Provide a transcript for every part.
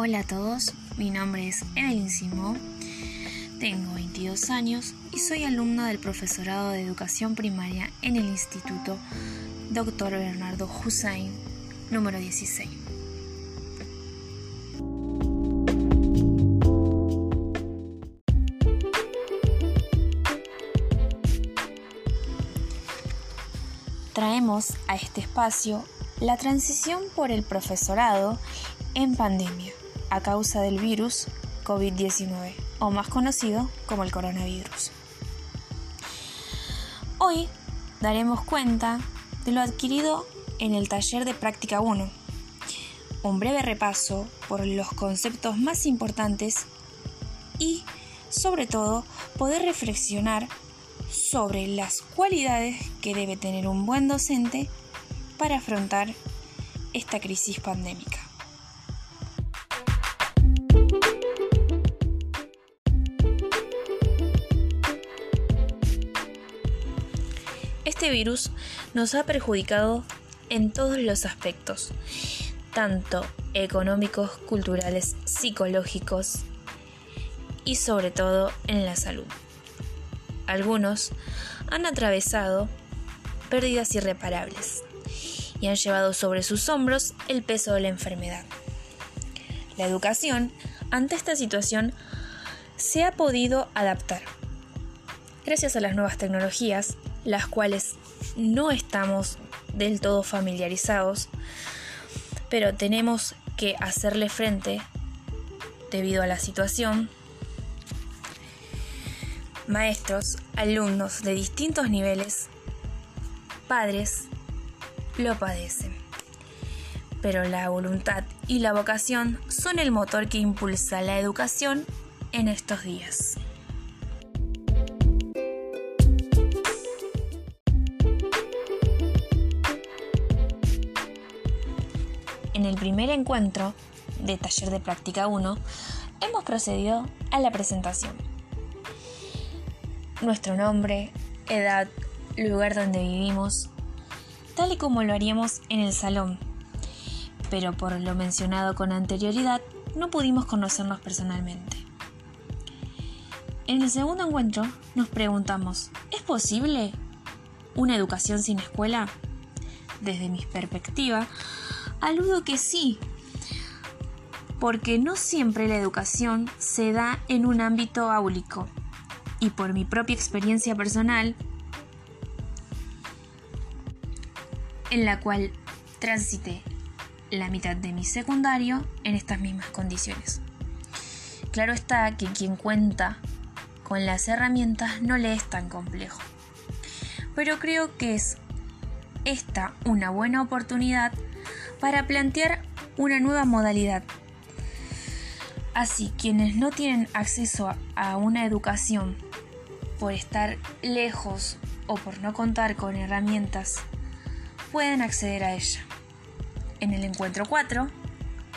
Hola a todos, mi nombre es Evelyn Simón, tengo 22 años y soy alumna del profesorado de educación primaria en el Instituto Dr. Bernardo Hussein, número 16. Traemos a este espacio la transición por el profesorado en pandemia a causa del virus COVID-19, o más conocido como el coronavirus. Hoy daremos cuenta de lo adquirido en el taller de práctica 1, un breve repaso por los conceptos más importantes y, sobre todo, poder reflexionar sobre las cualidades que debe tener un buen docente para afrontar esta crisis pandémica. Este virus nos ha perjudicado en todos los aspectos, tanto económicos, culturales, psicológicos y sobre todo en la salud. Algunos han atravesado pérdidas irreparables y han llevado sobre sus hombros el peso de la enfermedad. La educación, ante esta situación, se ha podido adaptar. Gracias a las nuevas tecnologías, las cuales no estamos del todo familiarizados, pero tenemos que hacerle frente debido a la situación. Maestros, alumnos de distintos niveles, padres, lo padecen. Pero la voluntad y la vocación son el motor que impulsa la educación en estos días. En el primer encuentro de taller de práctica 1, hemos procedido a la presentación. Nuestro nombre, edad, lugar donde vivimos, tal y como lo haríamos en el salón. Pero por lo mencionado con anterioridad, no pudimos conocernos personalmente. En el segundo encuentro nos preguntamos, ¿es posible una educación sin escuela? Desde mi perspectiva, Aludo que sí, porque no siempre la educación se da en un ámbito áulico. Y por mi propia experiencia personal, en la cual transité la mitad de mi secundario en estas mismas condiciones. Claro está que quien cuenta con las herramientas no le es tan complejo. Pero creo que es esta una buena oportunidad para plantear una nueva modalidad. Así, quienes no tienen acceso a una educación por estar lejos o por no contar con herramientas, pueden acceder a ella. En el encuentro 4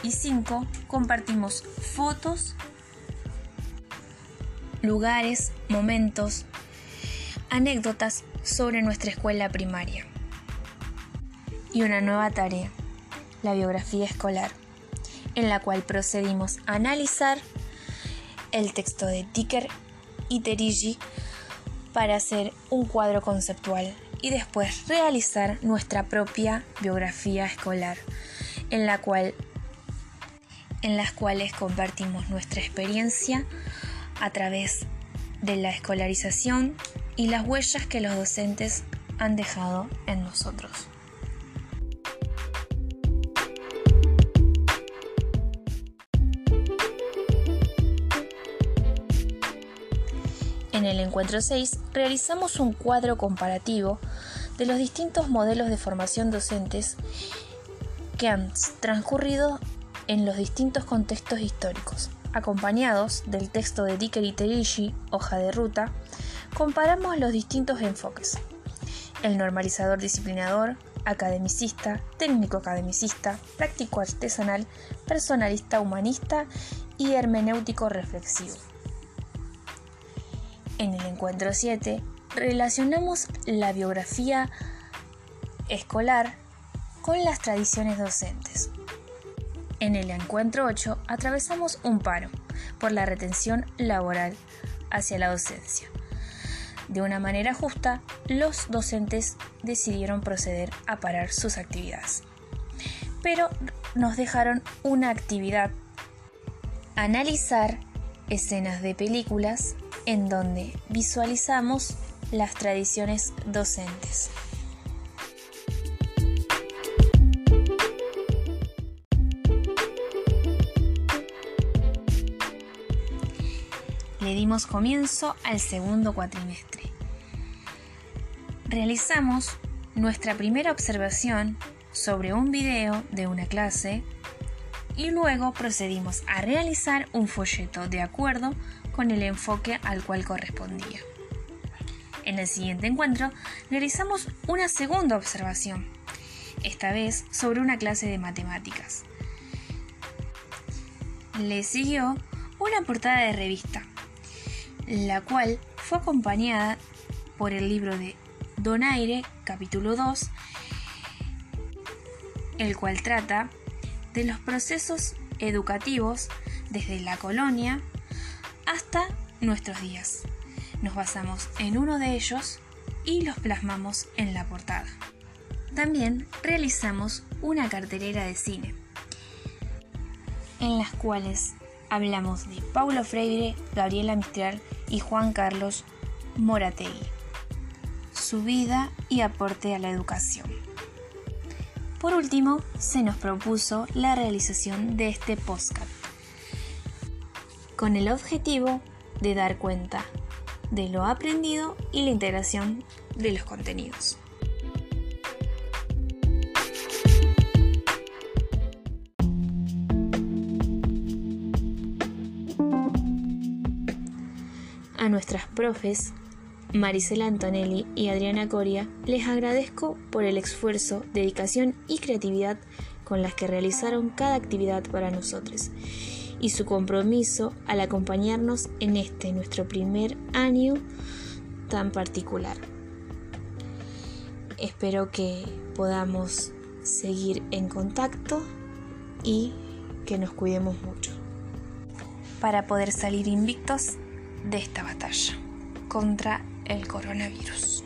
y 5 compartimos fotos, lugares, momentos, anécdotas sobre nuestra escuela primaria y una nueva tarea la biografía escolar, en la cual procedimos a analizar el texto de Ticker y Terigi para hacer un cuadro conceptual y después realizar nuestra propia biografía escolar, en la cual en las cuales compartimos nuestra experiencia a través de la escolarización y las huellas que los docentes han dejado en nosotros. En el encuentro 6 realizamos un cuadro comparativo de los distintos modelos de formación docentes que han transcurrido en los distintos contextos históricos. Acompañados del texto de Dicker y Hoja de Ruta, comparamos los distintos enfoques. El normalizador disciplinador, academicista, técnico academicista, práctico artesanal, personalista humanista y hermenéutico reflexivo. En el encuentro 7 relacionamos la biografía escolar con las tradiciones docentes. En el encuentro 8 atravesamos un paro por la retención laboral hacia la docencia. De una manera justa, los docentes decidieron proceder a parar sus actividades. Pero nos dejaron una actividad, analizar escenas de películas en donde visualizamos las tradiciones docentes. Le dimos comienzo al segundo cuatrimestre. Realizamos nuestra primera observación sobre un video de una clase y luego procedimos a realizar un folleto de acuerdo con el enfoque al cual correspondía. En el siguiente encuentro realizamos una segunda observación, esta vez sobre una clase de matemáticas. Le siguió una portada de revista, la cual fue acompañada por el libro de Donaire, capítulo 2, el cual trata de los procesos educativos desde la colonia hasta nuestros días. Nos basamos en uno de ellos y los plasmamos en la portada. También realizamos una cartelera de cine, en las cuales hablamos de Paulo Freire, Gabriela Mistral y Juan Carlos Morategui, su vida y aporte a la educación. Por último, se nos propuso la realización de este postcard, con el objetivo de dar cuenta de lo aprendido y la integración de los contenidos. A nuestras profes, Marisela Antonelli y Adriana Coria, les agradezco por el esfuerzo, dedicación y creatividad con las que realizaron cada actividad para nosotros y su compromiso al acompañarnos en este nuestro primer año tan particular. Espero que podamos seguir en contacto y que nos cuidemos mucho para poder salir invictos de esta batalla contra el coronavirus.